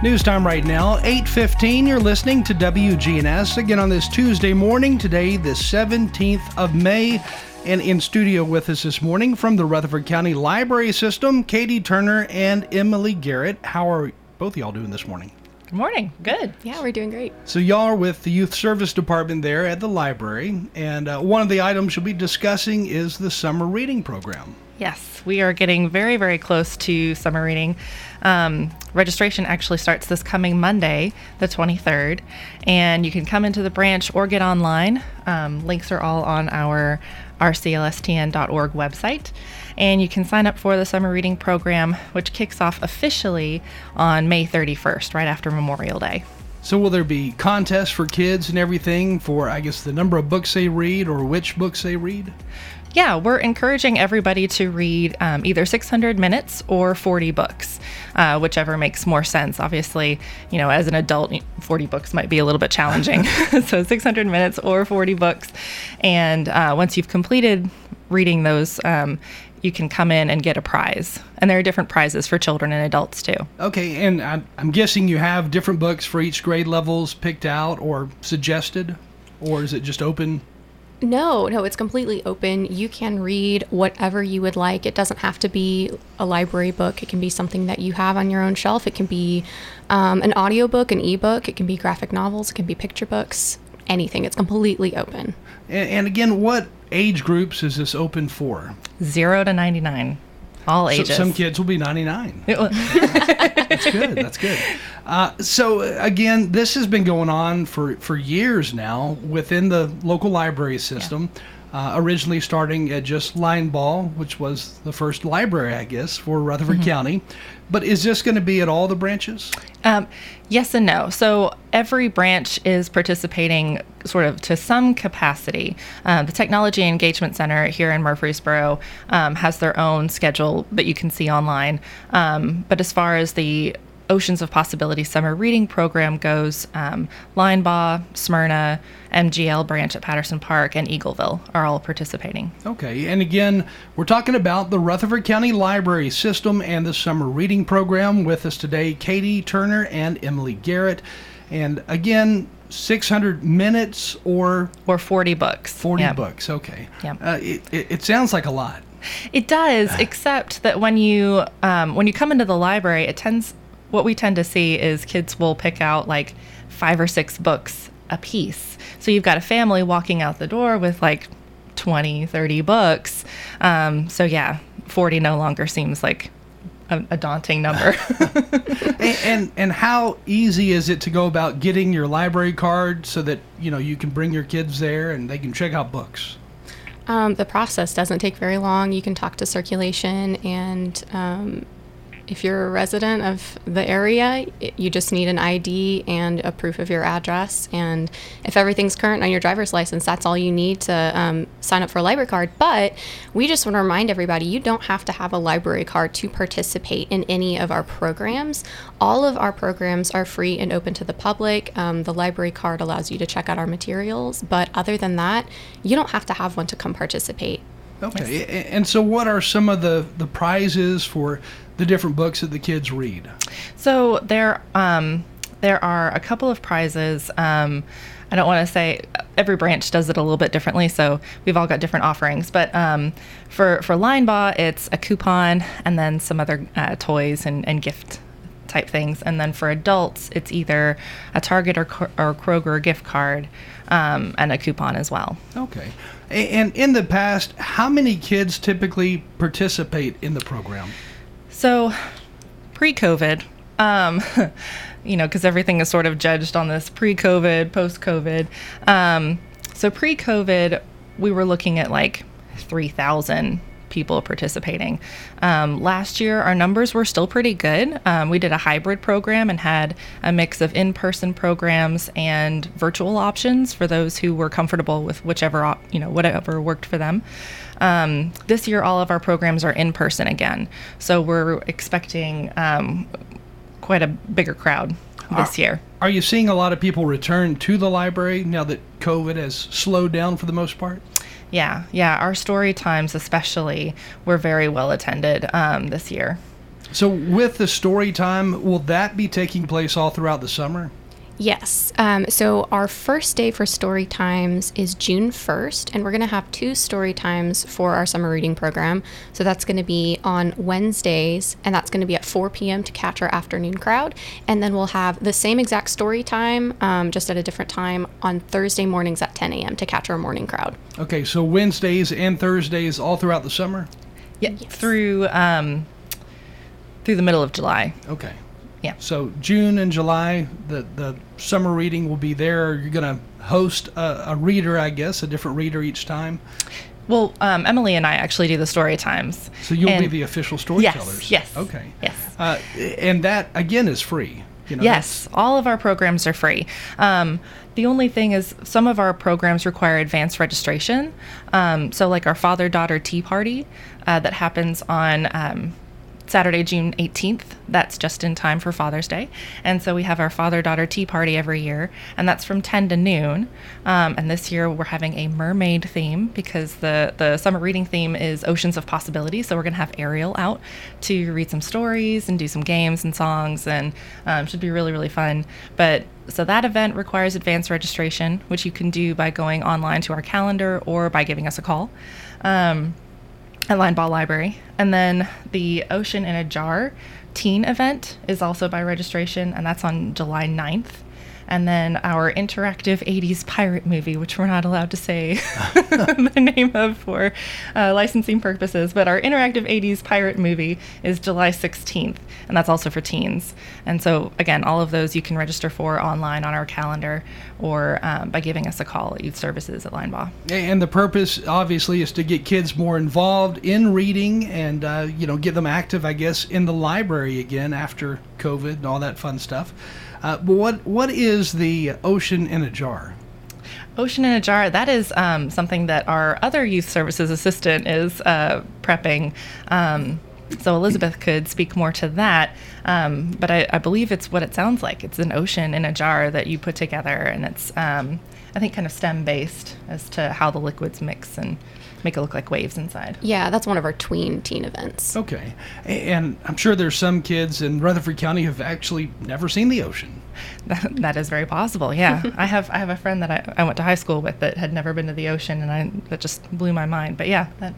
News time right now, 8:15. You're listening to WGNS again on this Tuesday morning. Today, the 17th of May, and in studio with us this morning from the Rutherford County Library System, Katie Turner and Emily Garrett. How are both of y'all doing this morning? Good morning. Good. Yeah, we're doing great. So y'all are with the Youth Service Department there at the library, and uh, one of the items you'll be discussing is the summer reading program. Yes, we are getting very, very close to summer reading. Um, registration actually starts this coming Monday, the 23rd, and you can come into the branch or get online. Um, links are all on our rclstn.org website. And you can sign up for the summer reading program, which kicks off officially on May 31st, right after Memorial Day. So, will there be contests for kids and everything for, I guess, the number of books they read or which books they read? Yeah, we're encouraging everybody to read um, either 600 minutes or 40 books, uh, whichever makes more sense. Obviously, you know, as an adult, 40 books might be a little bit challenging. so 600 minutes or 40 books. And uh, once you've completed reading those, um, you can come in and get a prize. And there are different prizes for children and adults too. Okay, and I'm, I'm guessing you have different books for each grade levels picked out or suggested, or is it just open? No, no, it's completely open. You can read whatever you would like. It doesn't have to be a library book. It can be something that you have on your own shelf. It can be um, an audiobook, an ebook. It can be graphic novels. It can be picture books. Anything. It's completely open. And, and again, what age groups is this open for? Zero to 99 all ages. So, some kids will be 99. that's good. That's good. Uh, so again, this has been going on for, for years now within the local library system. Yeah. Uh, originally starting at just Linebaugh, which was the first library, I guess, for Rutherford mm-hmm. County. But is this going to be at all the branches? Um, yes and no. So every branch is participating sort of to some capacity. Uh, the Technology Engagement Center here in Murfreesboro um, has their own schedule that you can see online. Um, but as far as the Oceans of Possibility summer reading program goes, um, Linebaugh, Smyrna, MGL branch at Patterson Park, and Eagleville are all participating. Okay, and again, we're talking about the Rutherford County Library System and the summer reading program. With us today, Katie Turner and Emily Garrett. And again, 600 minutes or or 40 books 40 yep. books okay yeah uh, it, it, it, sounds like a lot it does except that when you um, when you come into the library it tends what we tend to see is kids will pick out like five or six books a piece. So you've got a family walking out the door with like 20, 30 books. Um, so yeah, 40 no longer seems like a, a daunting number. and, and, and how easy is it to go about getting your library card so that you know you can bring your kids there and they can check out books? Um, the process doesn't take very long. You can talk to circulation and um, if you're a resident of the area, you just need an ID and a proof of your address. And if everything's current on your driver's license, that's all you need to um, sign up for a library card. But we just want to remind everybody you don't have to have a library card to participate in any of our programs. All of our programs are free and open to the public. Um, the library card allows you to check out our materials. But other than that, you don't have to have one to come participate. Okay. Yes. And so, what are some of the, the prizes for the different books that the kids read? So there um, there are a couple of prizes. Um, I don't want to say every branch does it a little bit differently, so we've all got different offerings. But um, for for Linebaugh, it's a coupon and then some other uh, toys and, and gift type things. And then for adults, it's either a Target or, or Kroger gift card um, and a coupon as well. Okay. And in the past, how many kids typically participate in the program? So, pre COVID, um, you know, because everything is sort of judged on this pre COVID, post COVID. Um, so, pre COVID, we were looking at like 3,000 people participating. Um, last year, our numbers were still pretty good. Um, we did a hybrid program and had a mix of in person programs and virtual options for those who were comfortable with whichever, you know, whatever worked for them. Um, this year, all of our programs are in person again. So we're expecting um, quite a bigger crowd this are, year. Are you seeing a lot of people return to the library now that COVID has slowed down for the most part? Yeah, yeah. Our story times, especially, were very well attended um, this year. So, with the story time, will that be taking place all throughout the summer? Yes. Um, so our first day for story times is June 1st, and we're going to have two story times for our summer reading program. So that's going to be on Wednesdays, and that's going to be at 4 p.m. to catch our afternoon crowd. And then we'll have the same exact story time, um, just at a different time, on Thursday mornings at 10 a.m. to catch our morning crowd. Okay, so Wednesdays and Thursdays all throughout the summer? Yeah, yes. through um, through the middle of July. Okay. Yeah. So June and July, the the summer reading will be there. You're going to host a, a, reader, I guess, a different reader each time. Well, um, Emily and I actually do the story times. So you'll and be the official storytellers. Yes. Yes. Okay. Yes. Uh, and that again is free. You know, yes, all of our programs are free. Um, the only thing is, some of our programs require advanced registration. Um, so, like our father daughter tea party uh, that happens on um, Saturday, June 18th. That's just in time for Father's Day. And so we have our father daughter tea party every year, and that's from 10 to noon. Um, and this year we're having a mermaid theme because the, the summer reading theme is Oceans of Possibility. So we're going to have Ariel out to read some stories and do some games and songs, and um, should be really, really fun. But so that event requires advanced registration, which you can do by going online to our calendar or by giving us a call. Um, at Linebaugh Library. And then the Ocean in a Jar teen event is also by registration, and that's on July 9th and then our interactive 80s pirate movie, which we're not allowed to say the name of for uh, licensing purposes. But our interactive 80s pirate movie is July 16th, and that's also for teens. And so, again, all of those you can register for online on our calendar or um, by giving us a call at Youth Services at Linebaugh. And the purpose, obviously, is to get kids more involved in reading and, uh, you know, get them active, I guess, in the library again after COVID and all that fun stuff. Uh, but what what is the ocean in a jar? Ocean in a jar. That is um, something that our other youth services assistant is uh, prepping. Um, so Elizabeth could speak more to that, um, but I, I, believe it's what it sounds like. It's an ocean in a jar that you put together, and it's um, I think kind of STEM based as to how the liquids mix and make it look like waves inside. Yeah, that's one of our tween teen events. Okay. And I'm sure there's some kids in Rutherford County who've actually never seen the ocean. That, that is very possible. Yeah. I have I have a friend that I, I went to high school with that had never been to the ocean and I that just blew my mind. But yeah, that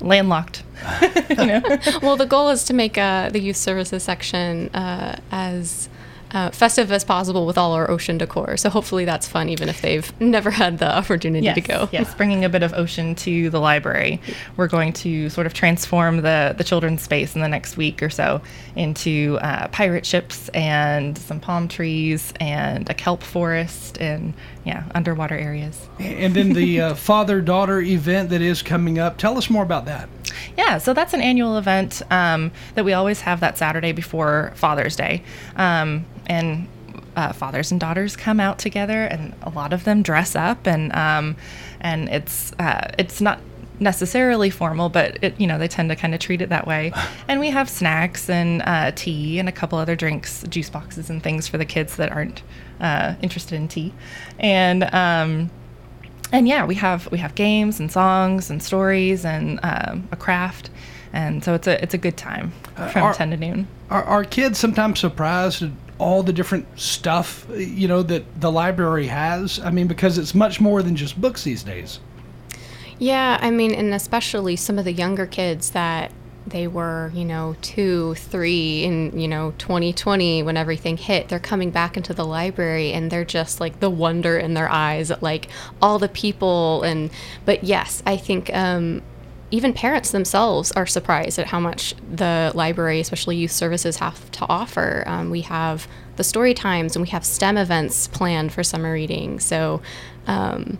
landlocked. you know? well, the goal is to make uh, the youth services section uh, as uh, festive as possible with all our ocean decor. So hopefully that's fun, even if they've never had the opportunity yes, to go. Yes, bringing a bit of ocean to the library. We're going to sort of transform the the children's space in the next week or so into uh, pirate ships and some palm trees and a kelp forest and yeah, underwater areas. And then the uh, father daughter event that is coming up. Tell us more about that. Yeah, so that's an annual event um, that we always have that Saturday before Father's Day. Um, and uh, fathers and daughters come out together, and a lot of them dress up, and um, and it's uh, it's not necessarily formal, but it, you know they tend to kind of treat it that way. And we have snacks and uh, tea and a couple other drinks, juice boxes and things for the kids that aren't uh, interested in tea, and um, and yeah, we have we have games and songs and stories and um, a craft, and so it's a it's a good time from uh, are, ten to noon. Are, are kids sometimes surprised? At all the different stuff you know that the library has i mean because it's much more than just books these days yeah i mean and especially some of the younger kids that they were you know two three in you know 2020 when everything hit they're coming back into the library and they're just like the wonder in their eyes at like all the people and but yes i think um even parents themselves are surprised at how much the library, especially youth services, have to offer. Um, we have the story times and we have STEM events planned for summer reading. So, um,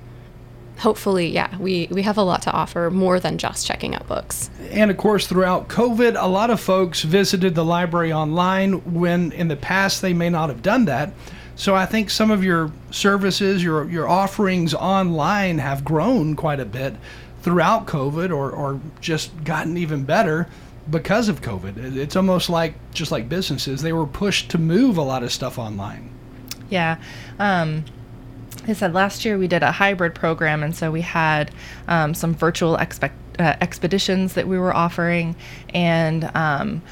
hopefully, yeah, we, we have a lot to offer more than just checking out books. And of course, throughout COVID, a lot of folks visited the library online when in the past they may not have done that. So I think some of your services, your your offerings online have grown quite a bit throughout COVID or, or just gotten even better because of COVID. It's almost like just like businesses, they were pushed to move a lot of stuff online. Yeah. Um, I said last year we did a hybrid program, and so we had um, some virtual uh, expeditions that we were offering, and um,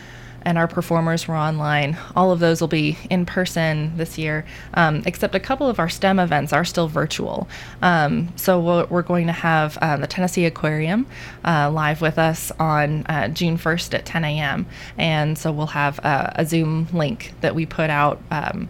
and our performers were online. All of those will be in person this year, um, except a couple of our STEM events are still virtual. Um, so we're, we're, going to have uh, the Tennessee Aquarium uh, live with us on uh, June 1st at 10 a.m. And so we'll have a Zoom link that we put out. Um,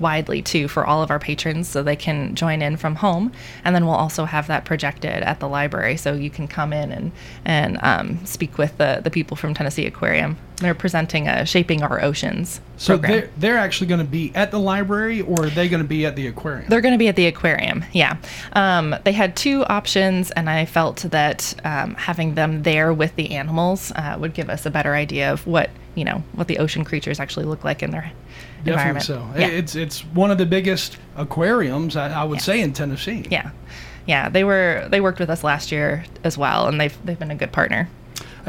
widely too for all of our patrons so they can join in from home. And then we'll also have that projected at the library so you can come in and and um, speak with the, the people from tennessee aquarium they're presenting a shaping our oceans so they're, they're actually going to be at the library or are they going to be at the aquarium they're going to be at the aquarium yeah um, they had two options and i felt that um, having them there with the animals uh, would give us a better idea of what you know what the ocean creatures actually look like in their Definitely so. Yeah. It's it's one of the biggest aquariums I, I would yes. say in Tennessee. Yeah, yeah. They were they worked with us last year as well, and they've they've been a good partner.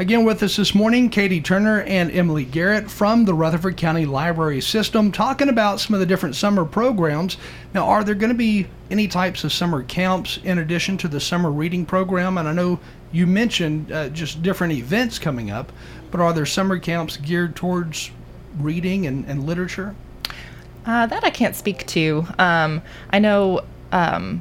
Again, with us this morning, Katie Turner and Emily Garrett from the Rutherford County Library System, talking about some of the different summer programs. Now, are there going to be any types of summer camps in addition to the summer reading program? And I know you mentioned uh, just different events coming up, but are there summer camps geared towards reading and, and literature? Uh, that I can't speak to. Um, I know um,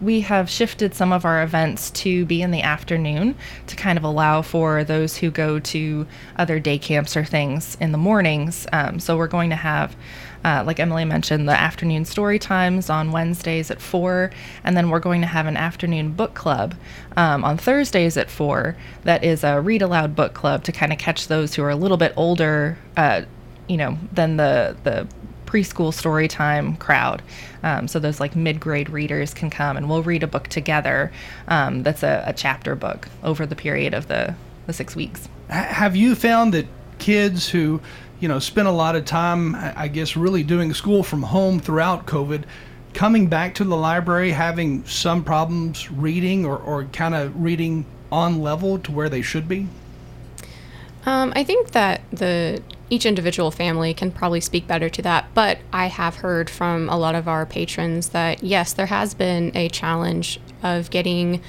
we have shifted some of our events to be in the afternoon to kind of allow for those who go to other day camps or things in the mornings. Um, so we're going to have. Uh, like Emily mentioned, the afternoon story times on Wednesdays at 4, and then we're going to have an afternoon book club um, on Thursdays at 4 that is a read aloud book club to kind of catch those who are a little bit older, uh, you know, than the, the preschool story time crowd. Um, so those like mid grade readers can come and we'll read a book together um, that's a, a, chapter book over the period of the, the six weeks. Have you found that kids who, you know, spend a lot of time, I guess, really doing school from home throughout COVID, coming back to the library having some problems reading or, or kind of reading on level to where they should be? Um, I think that the each individual family can probably speak better to that, but I have heard from a lot of our patrons that yes, there has been a challenge of getting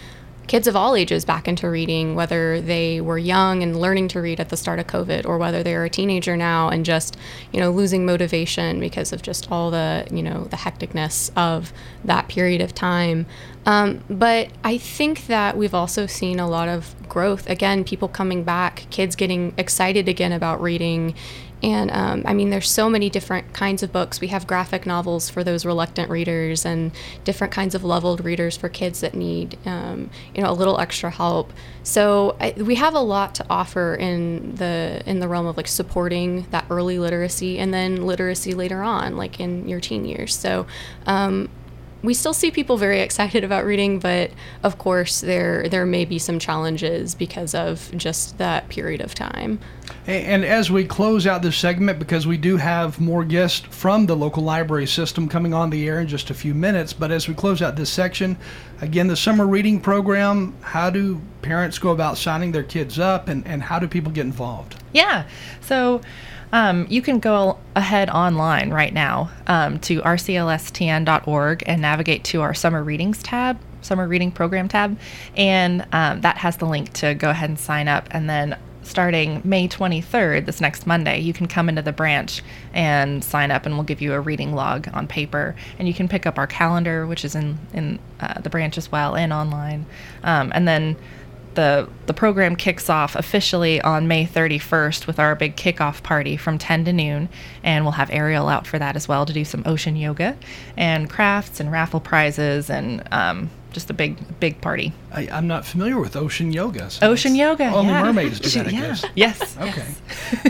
kids of all ages back into reading, whether they were young and learning to read at the start of COVID, or whether they're a teenager now and just, you know, losing motivation because of just all the, you know, the hecticness of that period of time. Um, but I think that we've also seen a lot of growth. Again, people coming back, kids getting excited again about reading. And um, I mean, there's so many different kinds of books. We have graphic novels for those reluctant readers, and different kinds of leveled readers for kids that need, um, you know, a little extra help. So I, we have a lot to offer in the in the realm of like supporting that early literacy, and then literacy later on, like in your teen years. So um, we still see people very excited about reading, but of course there there may be some challenges because of just that period of time. And as we close out this segment, because we do have more guests from the local library system coming on the air in just a few minutes, but as we close out this section, again, the summer reading program, how do parents go about signing their kids up and, and how do people get involved? Yeah. So um, you can go ahead online right now um, to rclstn.org and navigate to our summer readings tab, summer reading program tab, and um, that has the link to go ahead and sign up. And then starting May 23rd, this next Monday, you can come into the branch and sign up, and we'll give you a reading log on paper. And you can pick up our calendar, which is in in uh, the branch as well, and online. Um, and then the the program kicks off officially on May 31st with our big kickoff party from 10 to noon, and we'll have Ariel out for that as well to do some ocean yoga, and crafts and raffle prizes and um, just a big big party. I, am not familiar with ocean yoga. So ocean yoga. Only yeah. mermaids do that, I guess. Yes. Okay.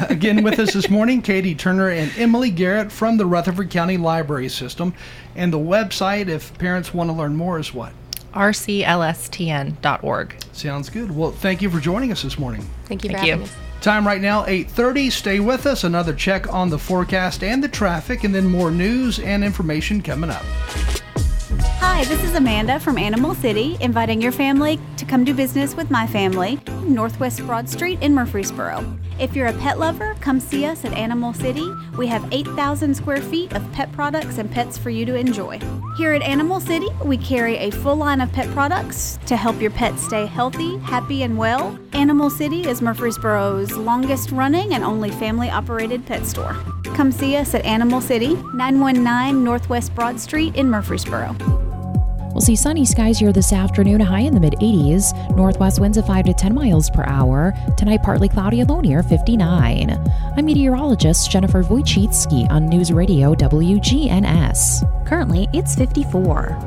Again, with us this morning, Katie Turner and Emily Garrett from the Rutherford County Library System, and the website, if parents want to learn more, is what rclstn.org. Sounds good. Well, thank you for joining us this morning. Thank you for Thank having you. us. Time right now, 8.30. Stay with us. Another check on the forecast and the traffic, and then more news and information coming up. Hi, this is Amanda from Animal City, inviting your family to come do business with my family, Northwest Broad Street in Murfreesboro. If you're a pet lover, come see us at Animal City. We have 8,000 square feet of pet products and pets for you to enjoy. Here at Animal City, we carry a full line of pet products to help your pet stay healthy, happy, and well. Animal City is Murfreesboro's longest running and only family operated pet store. Come see us at Animal City, 919 Northwest Broad Street in Murfreesboro. We'll see sunny skies here this afternoon, high in the mid 80s. Northwest winds of 5 to 10 miles per hour. Tonight, partly cloudy and low near 59. I'm meteorologist Jennifer Wojcicki on News Radio WGNS. Currently, it's 54.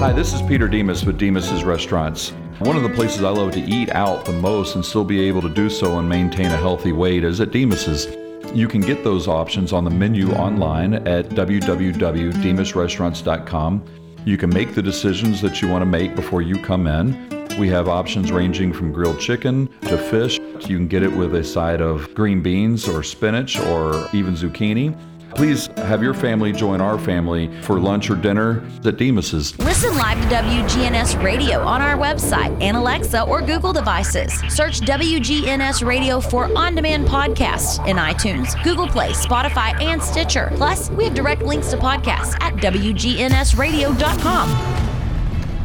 Hi, this is Peter Demos with Demos's Restaurants. One of the places I love to eat out the most and still be able to do so and maintain a healthy weight is at Demos's. You can get those options on the menu online at www.demosrestaurants.com. You can make the decisions that you want to make before you come in. We have options ranging from grilled chicken to fish. You can get it with a side of green beans or spinach or even zucchini. Please have your family join our family for lunch or dinner at Demos's. Listen live to WGNS Radio on our website and Alexa or Google devices. Search WGNS Radio for on demand podcasts in iTunes, Google Play, Spotify, and Stitcher. Plus, we have direct links to podcasts at WGNSradio.com.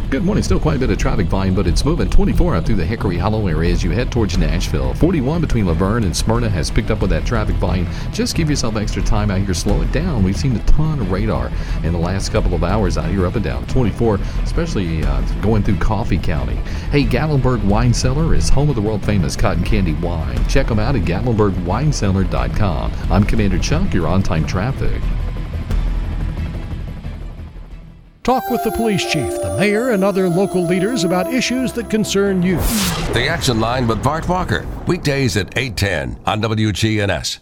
Good morning. Still quite a bit of traffic volume, but it's moving 24 out through the Hickory Hollow area as you head towards Nashville. 41 between La Vergne and Smyrna has picked up with that traffic volume. Just give yourself extra time out here. Slow it down. We've seen a ton of radar in the last couple of hours out here up and down. 24, especially uh, going through Coffee County. Hey, Gatlinburg Wine Cellar is home of the world famous cotton candy wine. Check them out at gatlinburgwinecellar.com. I'm Commander Chuck. You're on time traffic. Talk with the police chief, the mayor, and other local leaders about issues that concern you. The Action Line with Bart Walker. Weekdays at 810 on WGNS.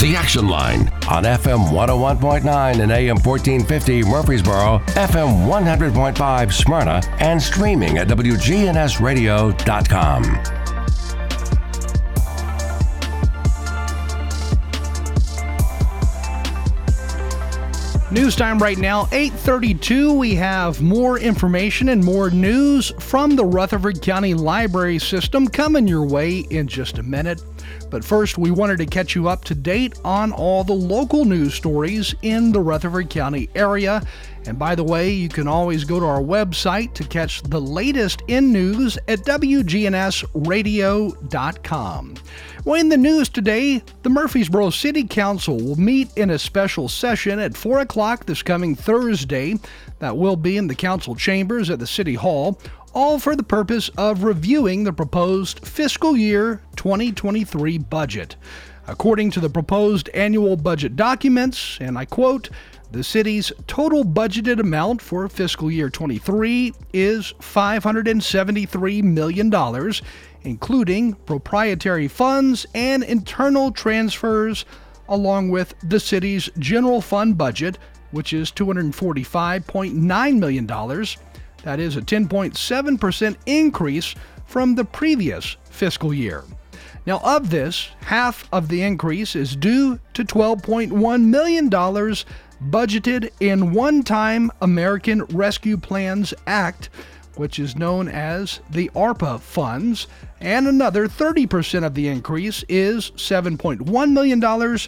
The Action Line on FM 101.9 and AM 1450 Murfreesboro, FM 100.5 Smyrna, and streaming at WGNSradio.com. News time right now, 8:32. We have more information and more news from the Rutherford County Library System coming your way in just a minute. But first, we wanted to catch you up to date on all the local news stories in the Rutherford County area. And by the way, you can always go to our website to catch the latest in news at WGNSradio.com. Well, in the news today, the Murfreesboro City Council will meet in a special session at 4 o'clock this coming Thursday. That will be in the council chambers at the City Hall, all for the purpose of reviewing the proposed fiscal year 2023 budget. According to the proposed annual budget documents, and I quote, the city's total budgeted amount for fiscal year 23 is $573 million, including proprietary funds and internal transfers, along with the city's general fund budget, which is $245.9 million. That is a 10.7% increase from the previous fiscal year. Now, of this, half of the increase is due to $12.1 million budgeted in one time American Rescue Plans Act, which is known as the ARPA funds, and another 30% of the increase is $7.1 million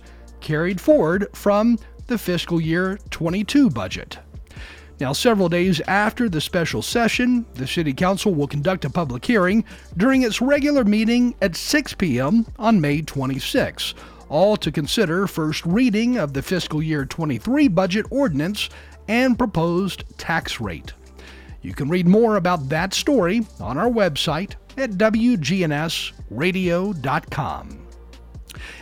carried forward from the fiscal year 22 budget. Now, several days after the special session, the City Council will conduct a public hearing during its regular meeting at 6 p.m. on May 26, all to consider first reading of the fiscal year 23 budget ordinance and proposed tax rate. You can read more about that story on our website at WGNSradio.com.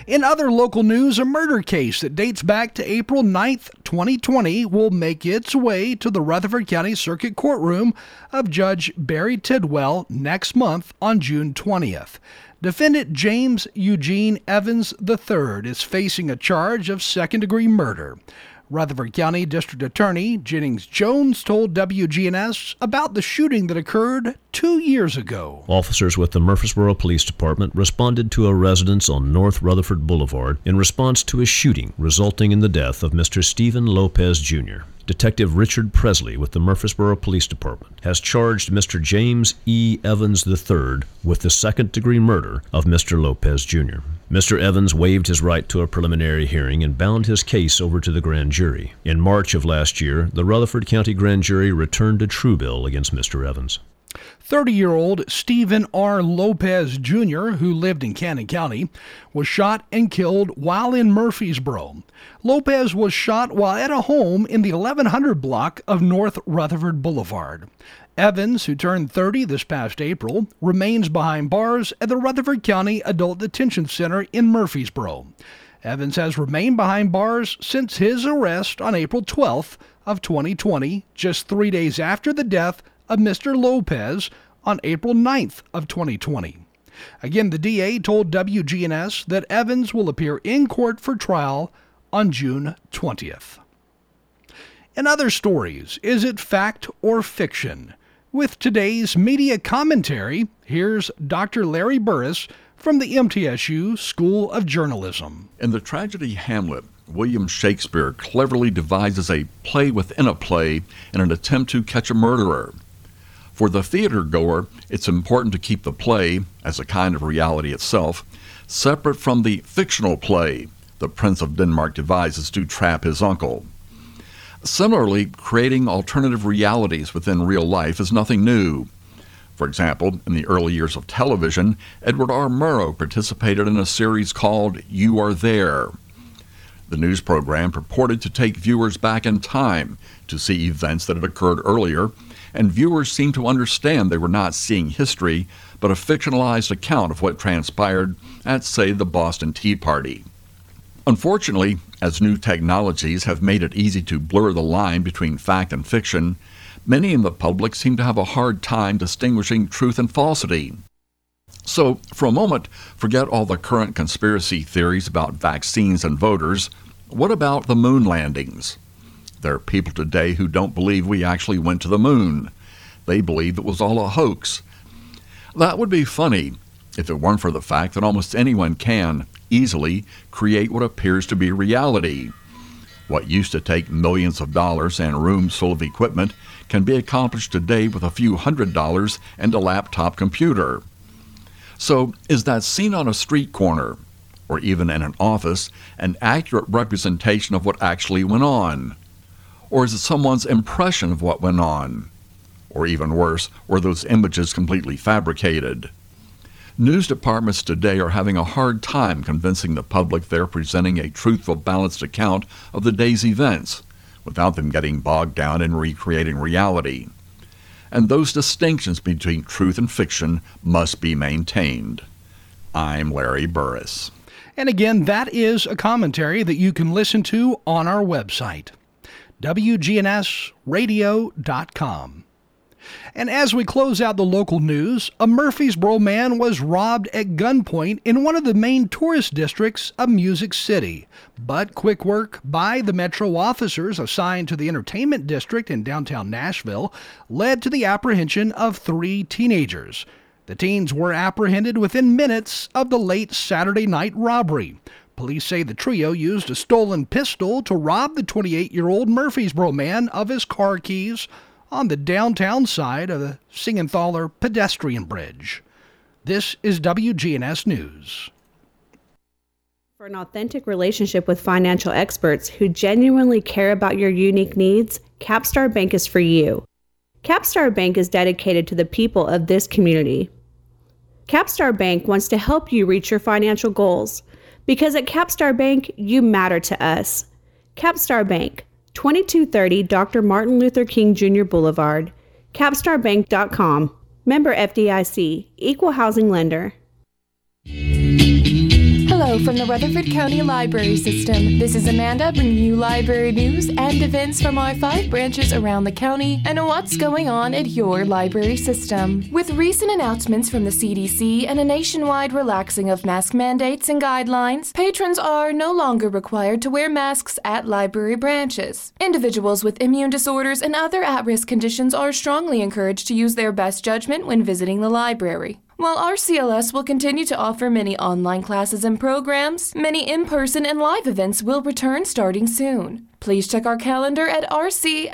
In other local news, a murder case that dates back to April 9th, 2020 will make its way to the Rutherford County Circuit Courtroom of Judge Barry Tidwell next month on June 20th. Defendant James Eugene Evans III is facing a charge of second degree murder. Rutherford County District Attorney Jennings Jones told WGNS about the shooting that occurred two years ago. Officers with the Murfreesboro Police Department responded to a residence on North Rutherford Boulevard in response to a shooting resulting in the death of Mr. Stephen Lopez Jr. Detective Richard Presley with the Murfreesboro Police Department has charged Mr. James E. Evans III with the second degree murder of Mr. Lopez Jr. Mr. Evans waived his right to a preliminary hearing and bound his case over to the grand jury. In March of last year, the Rutherford County Grand Jury returned a true bill against Mr. Evans. 30 year old Stephen R. Lopez Jr., who lived in Cannon County, was shot and killed while in Murfreesboro. Lopez was shot while at a home in the 1100 block of North Rutherford Boulevard. Evans, who turned 30 this past April, remains behind bars at the Rutherford County Adult Detention Center in Murfreesboro. Evans has remained behind bars since his arrest on April 12th of 2020, just 3 days after the death of Mr. Lopez on April 9th of 2020. Again, the DA told WGNS that Evans will appear in court for trial on June 20th. In other stories, is it fact or fiction? With today's media commentary, here's Dr. Larry Burriss from the MTSU School of Journalism. In the tragedy Hamlet, William Shakespeare cleverly devises a play within a play in an attempt to catch a murderer. For the theater goer, it's important to keep the play, as a kind of reality itself, separate from the fictional play the Prince of Denmark devises to trap his uncle. Similarly, creating alternative realities within real life is nothing new. For example, in the early years of television, Edward R. Murrow participated in a series called You Are There. The news program purported to take viewers back in time to see events that had occurred earlier and viewers seemed to understand they were not seeing history, but a fictionalized account of what transpired at, say, the Boston Tea Party. Unfortunately, as new technologies have made it easy to blur the line between fact and fiction, many in the public seem to have a hard time distinguishing truth and falsity. So, for a moment, forget all the current conspiracy theories about vaccines and voters. What about the moon landings? There are people today who don't believe we actually went to the moon. They believe it was all a hoax. That would be funny if it weren't for the fact that almost anyone can, easily, create what appears to be reality. What used to take millions of dollars and rooms full of equipment can be accomplished today with a few hundred dollars and a laptop computer. So, is that scene on a street corner, or even in an office, an accurate representation of what actually went on? Or is it someone's impression of what went on? Or even worse, were those images completely fabricated? News departments today are having a hard time convincing the public they're presenting a truthful, balanced account of the day's events without them getting bogged down in recreating reality. And those distinctions between truth and fiction must be maintained. I'm Larry Burriss. And again, that is a commentary that you can listen to on our website. WGNSradio.com. And as we close out the local news, a Murfreesboro man was robbed at gunpoint in one of the main tourist districts of Music City. But quick work by the Metro officers assigned to the entertainment district in downtown Nashville led to the apprehension of three teenagers. The teens were apprehended within minutes of the late Saturday night robbery. Police say the trio used a stolen pistol to rob the 28 year old Murfreesboro man of his car keys on the downtown side of the Seigenthaler pedestrian bridge. This is WGNS News. For an authentic relationship with financial experts who genuinely care about your unique needs, Capstar Bank is for you. Capstar Bank is dedicated to the people of this community. Capstar Bank wants to help you reach your financial goals because at Capstar Bank, you matter to us. Capstar Bank, 2230 Dr. Martin Luther King Jr. Boulevard, capstarbank.com. Member FDIC, Equal Housing Lender. Hello from the Rutherford County Library System. This is Amanda bringing you library news and events from our five branches around the county and what's going on at your library system. With recent announcements from the CDC and a nationwide relaxing of mask mandates and guidelines, patrons are no longer required to wear masks at library branches. Individuals with immune disorders and other at risk conditions are strongly encouraged to use their best judgment when visiting the library. While RCLS will continue to offer many online classes and programs, many in person and live events will return starting soon. Please check our calendar at rclstn.org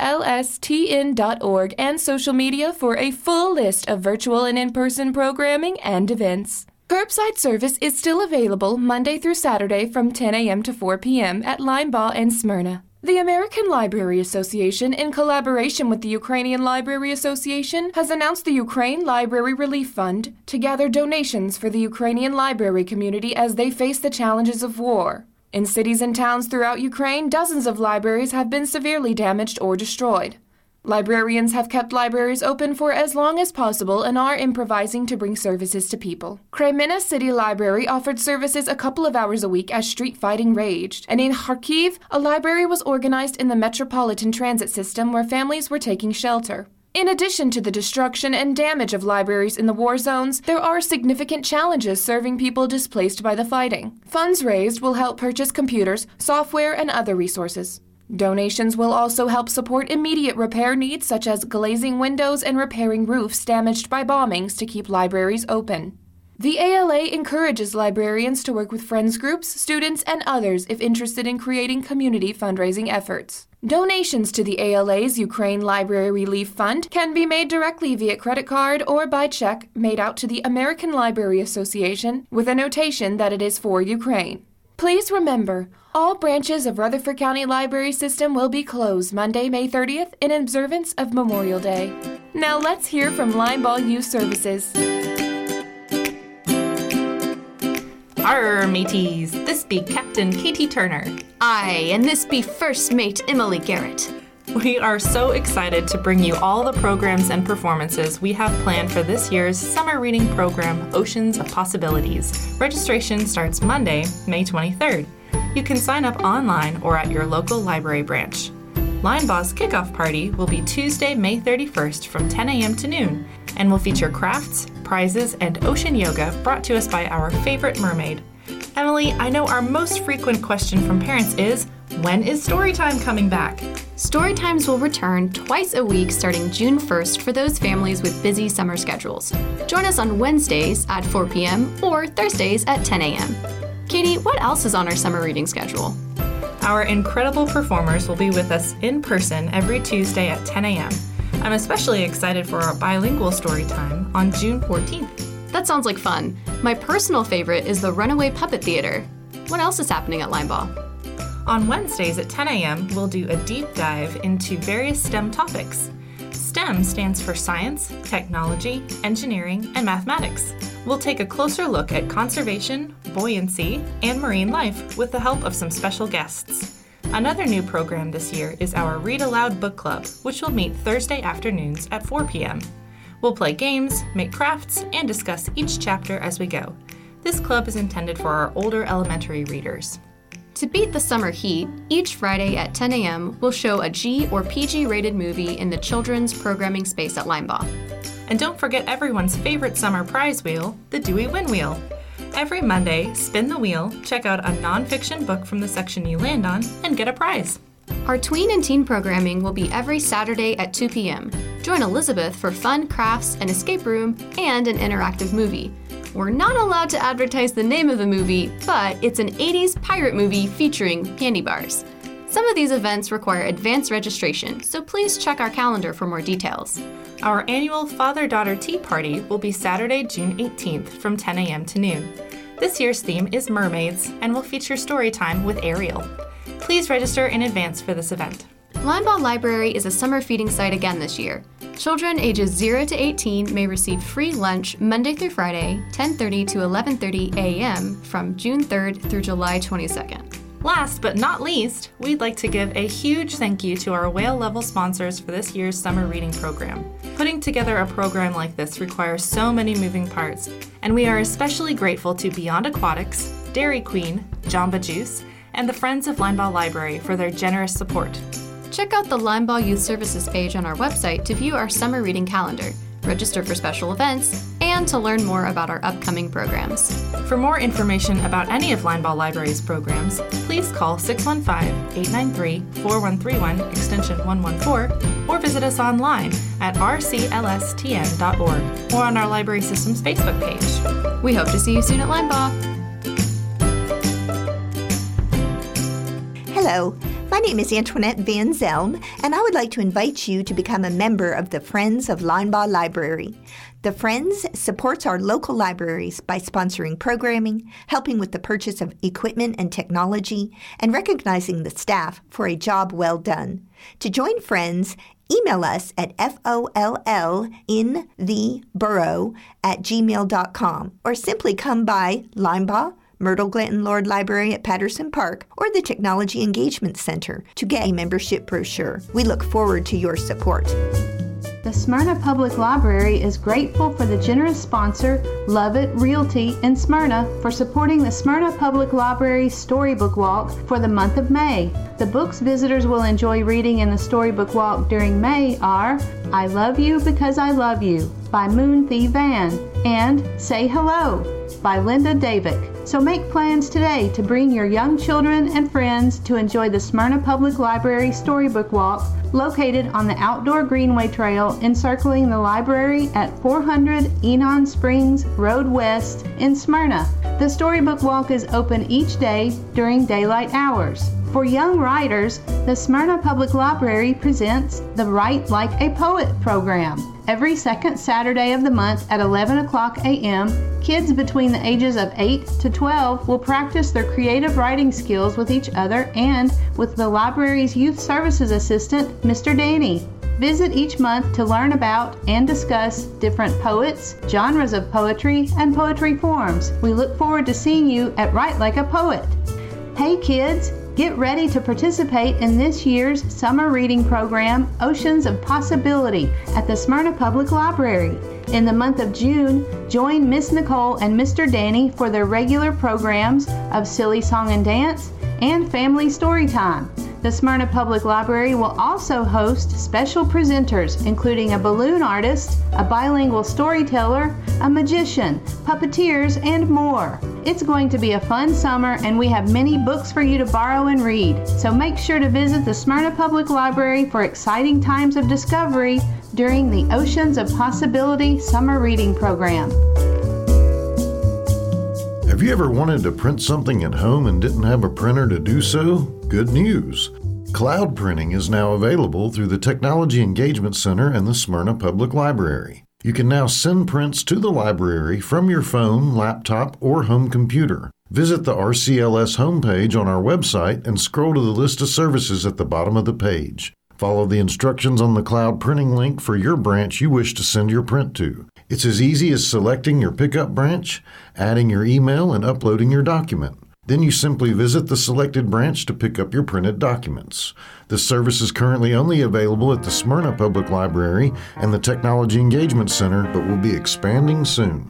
and social media for a full list of virtual and in person programming and events. Curbside service is still available Monday through Saturday from 10 a.m. to 4 p.m. at Linebaugh and Smyrna. The American Library Association, in collaboration with the Ukrainian Library Association, has announced the Ukraine Library Relief Fund to gather donations for the Ukrainian library community as they face the challenges of war. In cities and towns throughout Ukraine, dozens of libraries have been severely damaged or destroyed. Librarians have kept libraries open for as long as possible and are improvising to bring services to people. Kreminna City Library offered services a couple of hours a week as street fighting raged. And in Kharkiv, a library was organized in the metropolitan transit system where families were taking shelter. In addition to the destruction and damage of libraries in the war zones, there are significant challenges serving people displaced by the fighting. Funds raised will help purchase computers, software, and other resources. Donations will also help support immediate repair needs such as glazing windows and repairing roofs damaged by bombings to keep libraries open. The ALA encourages librarians to work with friends groups, students, and others if interested in creating community fundraising efforts. Donations to the ALA's Ukraine Library Relief Fund can be made directly via credit card or by check made out to the American Library Association with a notation that it is for Ukraine. Please remember, all branches of Rutherford County Library System will be closed Monday, May 30th in observance of Memorial Day. Now let's hear from Linebaugh Youth Services. Arr, mateys, this be Captain Katie Turner. Aye, and this be First Mate Emily Garrett. We are so excited to bring you all the programs and performances we have planned for this year's summer reading program, Oceans of Possibilities. Registration starts Monday, May 23rd. You can sign up online or at your local library branch. Linebaugh's kickoff party will be Tuesday, May 31st from 10 a.m. to noon and will feature crafts, prizes, and ocean yoga brought to us by our favorite mermaid. Emily, I know our most frequent question from parents is when is Storytime coming back? Storytimes will return twice a week starting June 1st for those families with busy summer schedules. Join us on Wednesdays at 4 p.m. or Thursdays at 10 a.m. Katie, what else is on our summer reading schedule? Our incredible performers will be with us in person every Tuesday at 10 a.m. I'm especially excited for our bilingual story time on June 14th. That sounds like fun. My personal favorite is the Runaway Puppet Theater. What else is happening at Linebaugh? On Wednesdays at 10 a.m., we'll do a deep dive into various STEM topics. STEM stands for science, technology, engineering, and mathematics. We'll take a closer look at conservation, buoyancy, and marine life with the help of some special guests. Another new program this year is our Read Aloud Book Club, which will meet Thursday afternoons at 4 p.m. We'll play games, make crafts, and discuss each chapter as we go. This club is intended for our older elementary readers. To beat the summer heat, each Friday at 10 a.m., we'll show a G or PG rated movie in the children's programming space at Linebaugh. And don't forget everyone's favorite summer prize wheel, the Dewey Win Wheel. Every Monday, spin the wheel, check out a nonfiction book from the section you land on, and get a prize. Our tween and teen programming will be every Saturday at 2 p.m. Join Elizabeth for fun crafts, an escape room, and an interactive movie. We're not allowed to advertise the name of the movie, but it's an 80s pirate movie featuring candy bars. Some of these events require advance registration, so please check our calendar for more details. Our annual father daughter tea party will be Saturday, June 18th from 10 a.m. to noon. This year's theme is mermaids and will feature story time with Ariel. Please register in advance for this event. Linebaugh Library is a summer feeding site again this year. Children ages 0 to 18 may receive free lunch Monday through Friday, 10:30 to 11:30 a.m. from June 3rd through July 22nd. Last but not least, we'd like to give a huge thank you to our whale level sponsors for this year's summer reading program. Putting together a program like this requires so many moving parts, and we are especially grateful to Beyond Aquatics, Dairy Queen, Jamba Juice, and the Friends of Linebaugh Library for their generous support. Check out the Linebaugh Youth Services page on our website to view our summer reading calendar, register for special events, and to learn more about our upcoming programs. For more information about any of Linebaugh Library's programs, please call 615 893 4131 extension 114 or visit us online at rclstn.org or on our Library Systems Facebook page. We hope to see you soon at Linebaugh. Hello, my name is Antoinette Van Zelm, and I would like to invite you to become a member of the Friends of Linebaugh Library. The Friends supports our local libraries by sponsoring programming, helping with the purchase of equipment and technology, and recognizing the staff for a job well done. To join Friends, email us at foll in the borough at gmail.com or simply come by Linebaugh Myrtle Glanton Lord Library at Patterson Park, or the Technology Engagement Center to get a membership brochure. We look forward to your support. The Smyrna Public Library is grateful for the generous sponsor, Lovett Realty in Smyrna, for supporting the Smyrna Public Library Storybook Walk for the month of May. The books visitors will enjoy reading in the Storybook Walk during May are I Love You Because I Love You by Muon Thi Van and Say Hello by Linda Davick. So make plans today to bring your young children and friends to enjoy the Smyrna Public Library Storybook Walk located on the Outdoor Greenway Trail encircling the library at 400 Enon Springs Road West in Smyrna. The Storybook Walk is open each day during daylight hours. For young writers, the Smyrna Public Library presents the Write Like a Poet program. Every second Saturday of the month at 11 o'clock a.m., kids between the ages of 8 to 12 will practice their creative writing skills with each other and with the library's youth services assistant, Mr. Danny. Visit each month to learn about and discuss different poets, genres of poetry, and poetry forms. We look forward to seeing you at Write Like a Poet. Hey kids, Get ready to participate in this year's summer reading program, Oceans of Possibility, at the Smyrna Public Library. In the month of June, join Miss Nicole and Mr. Danny for their regular programs of Silly Song and Dance and Family Story Time. The Smyrna Public Library will also host special presenters, including a balloon artist, a bilingual storyteller, a magician, puppeteers, and more. It's going to be a fun summer, and we have many books for you to borrow and read. So make sure to visit the Smyrna Public Library for exciting times of discovery during the Oceans of Possibility Summer Reading Program. Have you ever wanted to print something at home and didn't have a printer to do so? Good news! Cloud printing is now available through the Technology Engagement Center and the Smyrna Public Library. You can now send prints to the library from your phone, laptop, or home computer. Visit the RCLS homepage on our website and scroll to the list of services at the bottom of the page. Follow the instructions on the cloud printing link for your branch you wish to send your print to. It's as easy as selecting your pickup branch, adding your email, and uploading your document. Then you simply visit the selected branch to pick up your printed documents. This service is currently only available at the Smyrna Public Library and the Technology Engagement Center, but will be expanding soon.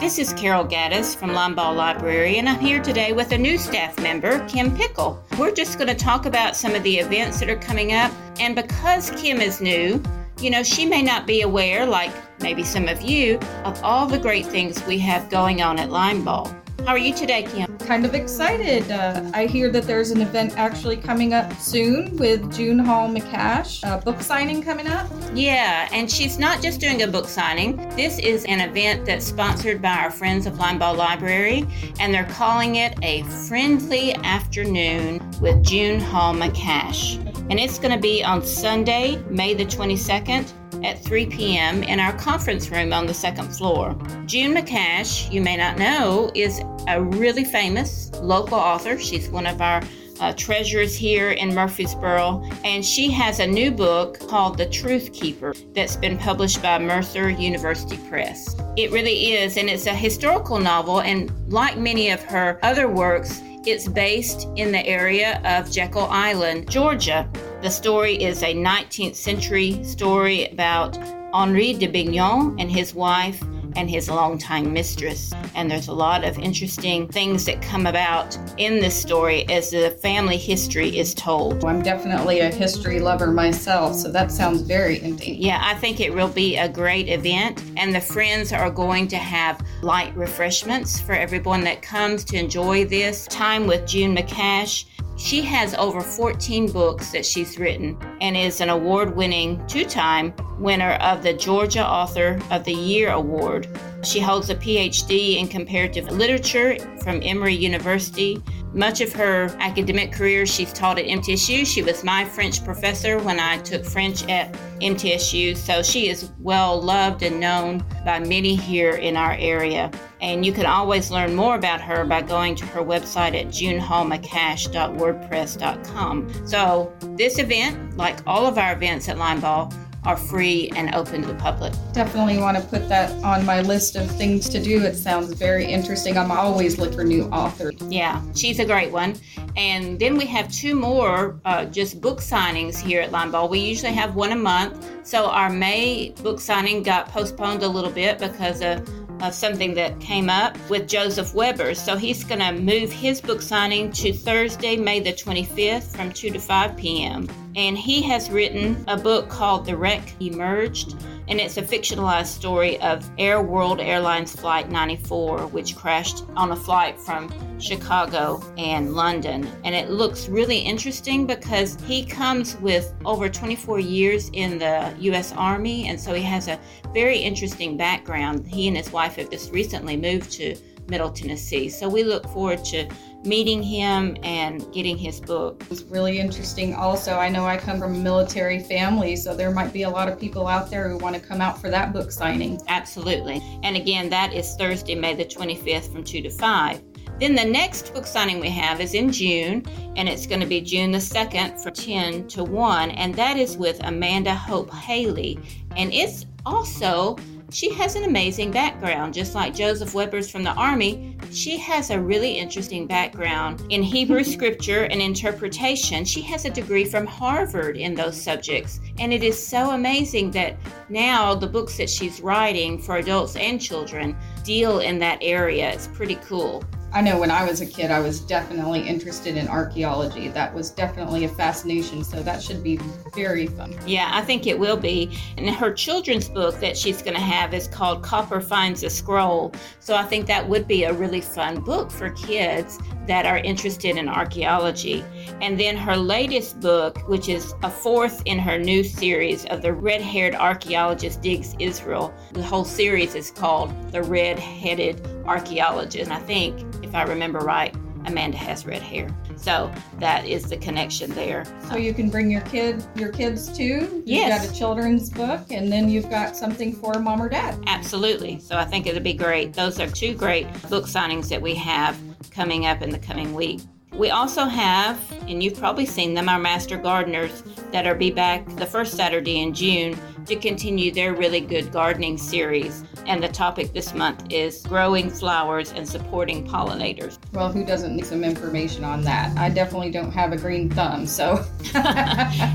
This is Carol Gaddis from Linebaugh Library, and I'm here today with a new staff member, Kim Pickle. We're just going to talk about some of the events that are coming up, and because Kim is new, you know, she may not be aware, like maybe some of you, of all the great things we have going on at Linebaugh. How are you today, Kim? Kind of excited. Uh, I hear that there's an event actually coming up soon with June Hall McCash, a book signing coming up. Yeah, and she's not just doing a book signing. This is an event that's sponsored by our friends of Linebaugh Library, and they're calling it a friendly afternoon with June Hall McCash. And it's going to be on Sunday, May the 22nd at 3 p.m. in our conference room on the second floor. June McCash, you may not know, is a really famous local author. She's one of our uh, treasures here in Murfreesboro, and she has a new book called The Truth Keeper that's been published by Mercer University Press. It really is, and it's a historical novel, and like many of her other works, it's based in the area of Jekyll Island, Georgia. The story is a 19th century story about Henri du Bignon and his wife and his longtime mistress. And there's a lot of interesting things that come about in this story as the family history is told. I'm definitely a history lover myself, so that sounds very interesting. Yeah, I think it will be a great event, and the friends are going to have light refreshments for everyone that comes to enjoy this time with June McCash. She has over 14 books that she's written and is an award winning two time winner of the Georgia Author of the Year Award. She holds a PhD in comparative literature from Emory University. Much of her academic career she's taught at MTSU. She was my French professor when I took French at MTSU, so she is well loved and known by many here in our area. And you can always learn more about her by going to her website at junehallmccash.wordpress.com. So, this event, like all of our events at Linebaugh, are free and open to the public. Definitely want to put that on my list of things to do. It sounds very interesting. I'm always looking for new authors. Yeah, she's a great one. And then we have two more uh, just book signings here at Linebaugh. We usually have one a month. So our May book signing got postponed a little bit because of of something that came up with Joseph Weber. So he's going to move his book signing to Thursday, May the 25th from 2 to 5 p.m. And he has written a book called The Wreck Emerged and it's a fictionalized story of Air World Airlines Flight 94, which crashed on a flight from Chicago and London. And it looks really interesting because he comes with over 24 years in the U.S. Army, and so he has a very interesting background. He and his wife have just recently moved to Middle Tennessee. So we look forward to meeting him and getting his book. It's really interesting. Also, I know I come from a military family, so there might be a lot of people out there who want to come out for that book signing. Absolutely. And again, that is Thursday, May the 25th from 2 to 5. Then the next book signing we have is in June, and it's going to be June the 2nd from 10 to 1, and that is with Amanda Hope Haley. And it's also she has an amazing background. Just like Joseph Weber's from the Army, she has a really interesting background in Hebrew scripture and interpretation. She has a degree from Harvard in those subjects. And it is so amazing that now the books that she's writing for adults and children deal in that area. It's pretty cool. I know when I was a kid, I was definitely interested in archaeology. That was definitely a fascination. So that should be very fun. Yeah, I think it will be. And her children's book that she's going to have is called Copper Finds a Scroll. So I think that would be a really fun book for kids that are interested in archaeology. And then her latest book, which is a fourth in her new series of the red haired archaeologist digs Israel. The whole series is called The Red Headed Archaeologist. And I think if I remember right, Amanda has red hair. So that is the connection there. So you can bring your kid, your kids too. Yes. You've got a children's book, and then you've got something for mom or dad. Absolutely. So I think it'll be great. Those are two great book signings that we have coming up in the coming week. We also have, and you've probably seen them, our master gardeners that are be back the first Saturday in June to continue their really good gardening series. And the topic this month is growing flowers and supporting pollinators. Well, who doesn't need some information on that? I definitely don't have a green thumb, so.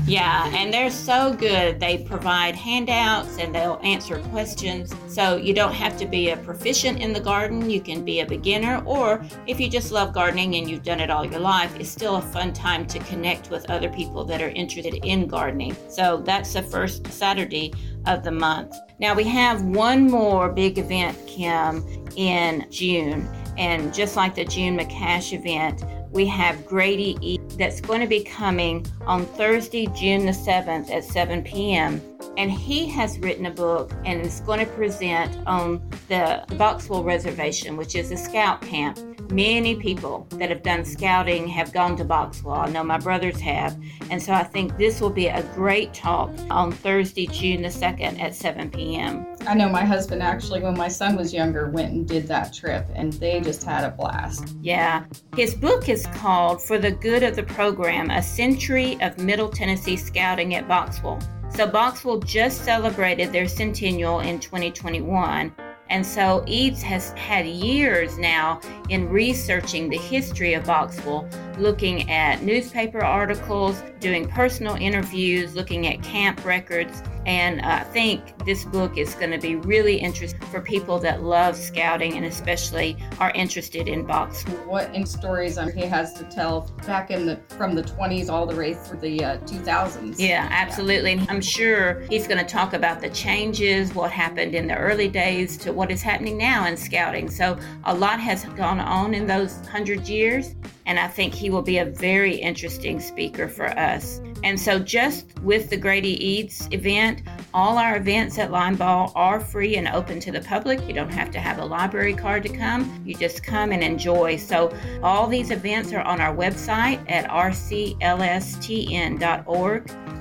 yeah, and they're so good. They provide handouts and they'll answer questions. So you don't have to be a proficient in the garden. You can be a beginner, or if you just love gardening and you've done it all your life, it's still a fun time to connect with other people that are interested in gardening. So that's the first Saturday of the month. Now we have one more big event, Kim, in June. And just like the June McCash event, we have Grady E that's going to be coming on Thursday, June the 7th at 7 p.m. And he has written a book and is going to present on the Boxwell Reservation, which is a scout camp. Many people that have done scouting have gone to Boxwell. I know my brothers have. And so I think this will be a great talk on Thursday, June the 2nd at 7 p.m. I know my husband actually, when my son was younger, went and did that trip, and they just had a blast. Yeah. His book is called For the Good of the Program A Century of Middle Tennessee Scouting at Boxwell. So, Boxwell just celebrated their centennial in 2021. And so Eads has had years now in researching the history of Boxwell, looking at newspaper articles, doing personal interviews, looking at camp records. And uh, I think this book is going to be really interesting for people that love scouting and especially are interested in box. What in stories um, he has to tell back in the from the 20s all the way through the uh, 2000s. Yeah, absolutely. And I'm sure he's going to talk about the changes, what happened in the early days to what is happening now in scouting. So a lot has gone on in those hundred years. And I think he will be a very interesting speaker for us. And so, just with the Grady Eads event, all our events at Linebaugh are free and open to the public. You don't have to have a library card to come, you just come and enjoy. So, all these events are on our website at rclstn.org,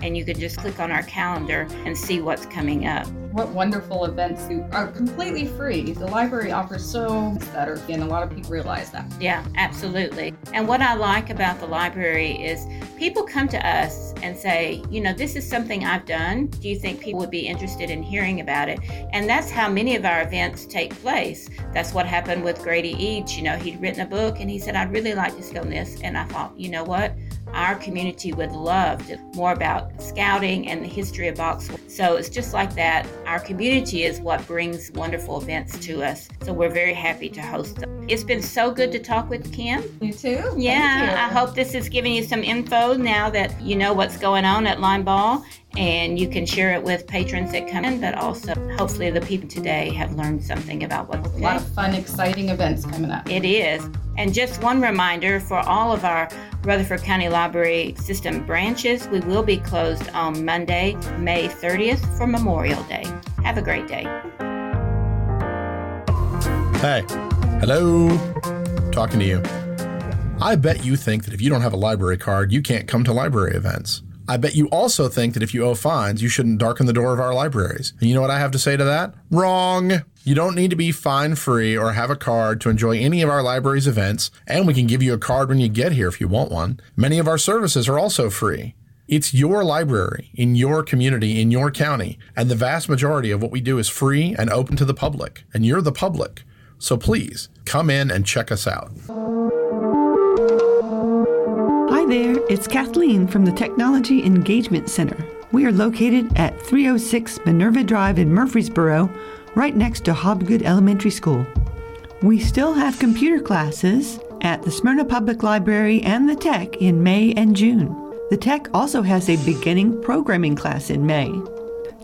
and you can just click on our calendar and see what's coming up what wonderful events are completely free. The library offers so that are, and a lot of people realize that. Yeah, absolutely. And what I like about the library is people come to us and say, you know, this is something I've done. Do you think people would be interested in hearing about it? And that's how many of our events take place. That's what happened with Grady Eads. You know, he'd written a book and he said, I'd really like to film this. And I thought, you know what? Our community would love to more about scouting and the history of box. So it's just like that. Our community is what brings wonderful events to us. So we're very happy to host them. It's been so good to talk with Kim. You too. Yeah, you. I hope this is giving you some info now that you know what's going on at Linebaugh and you can share it with patrons that come in, but also hopefully the people today have learned something about what's okay. A lot of fun, exciting events coming up. It is. And just one reminder for all of our Rutherford County Library System branches, we will be closed on Monday, May 30th for Memorial Day. Have a great day. Hey, hello, talking to you. I bet you think that if you don't have a library card, you can't come to library events. I bet you also think that if you owe fines, you shouldn't darken the door of our libraries. And you know what I have to say to that? Wrong. You don't need to be fine free or have a card to enjoy any of our library's events, and we can give you a card when you get here if you want one. Many of our services are also free. It's your library in your community, in your county, and the vast majority of what we do is free and open to the public, and you're the public. So please come in and check us out. There, it's Kathleen from the Technology Engagement Center. We are located at 306 Minerva Drive in Murfreesboro, right next to Hobgood Elementary School. We still have computer classes at the Smyrna Public Library and the Tech in May and June. The Tech also has a beginning programming class in May.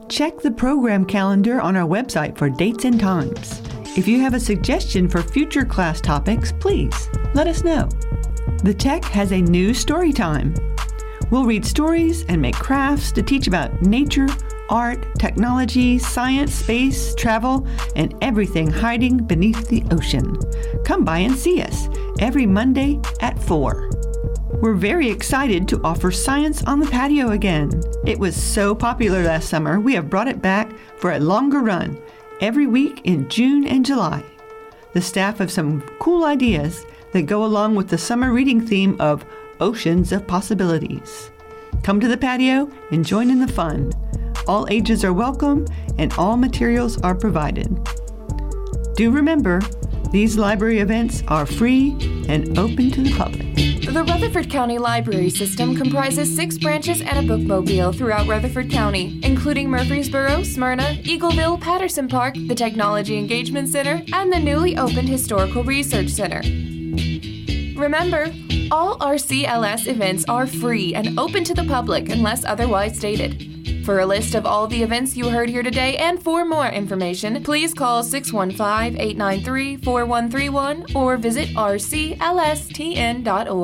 Check the program calendar on our website for dates and times. If you have a suggestion for future class topics, please let us know. The Tech has a new story time. We'll read stories and make crafts to teach about nature, art, technology, science, space, travel, and everything hiding beneath the ocean. Come by and see us every Monday at 4. We're very excited to offer science on the patio again. It was so popular last summer, we have brought it back for a longer run every week in June and July. The staff have some cool ideas that go along with the summer reading theme of Oceans of Possibilities. Come to the patio and join in the fun. All ages are welcome and all materials are provided. Do remember, these library events are free and open to the public. The Rutherford County Library System comprises six branches and a bookmobile throughout Rutherford County, including Murfreesboro, Smyrna, Eagleville, Patterson Park, the Technology Engagement Center, and the newly opened Historical Research Center. Remember, all RCLS events are free and open to the public unless otherwise stated. For a list of all the events you heard here today and for more information, please call 615 893 4131 or visit rclstn.org.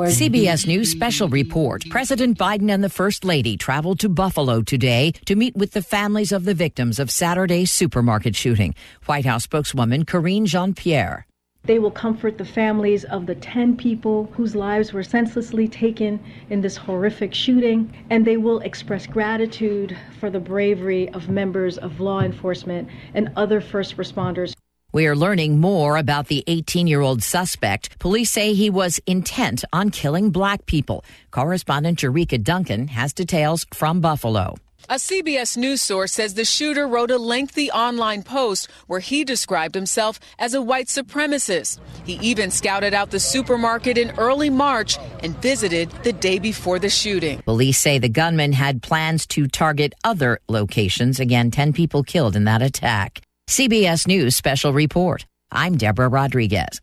CBS News special report President Biden and the First Lady traveled to Buffalo today to meet with the families of the victims of Saturday's supermarket shooting. White House spokeswoman Karine Jean Pierre. They will comfort the families of the 10 people whose lives were senselessly taken in this horrific shooting, and they will express gratitude for the bravery of members of law enforcement and other first responders. We are learning more about the 18 year old suspect. Police say he was intent on killing black people. Correspondent Jericka Duncan has details from Buffalo. A CBS News source says the shooter wrote a lengthy online post where he described himself as a white supremacist. He even scouted out the supermarket in early March and visited the day before the shooting. Police say the gunman had plans to target other locations. Again, 10 people killed in that attack. CBS News special report. I'm Deborah Rodriguez.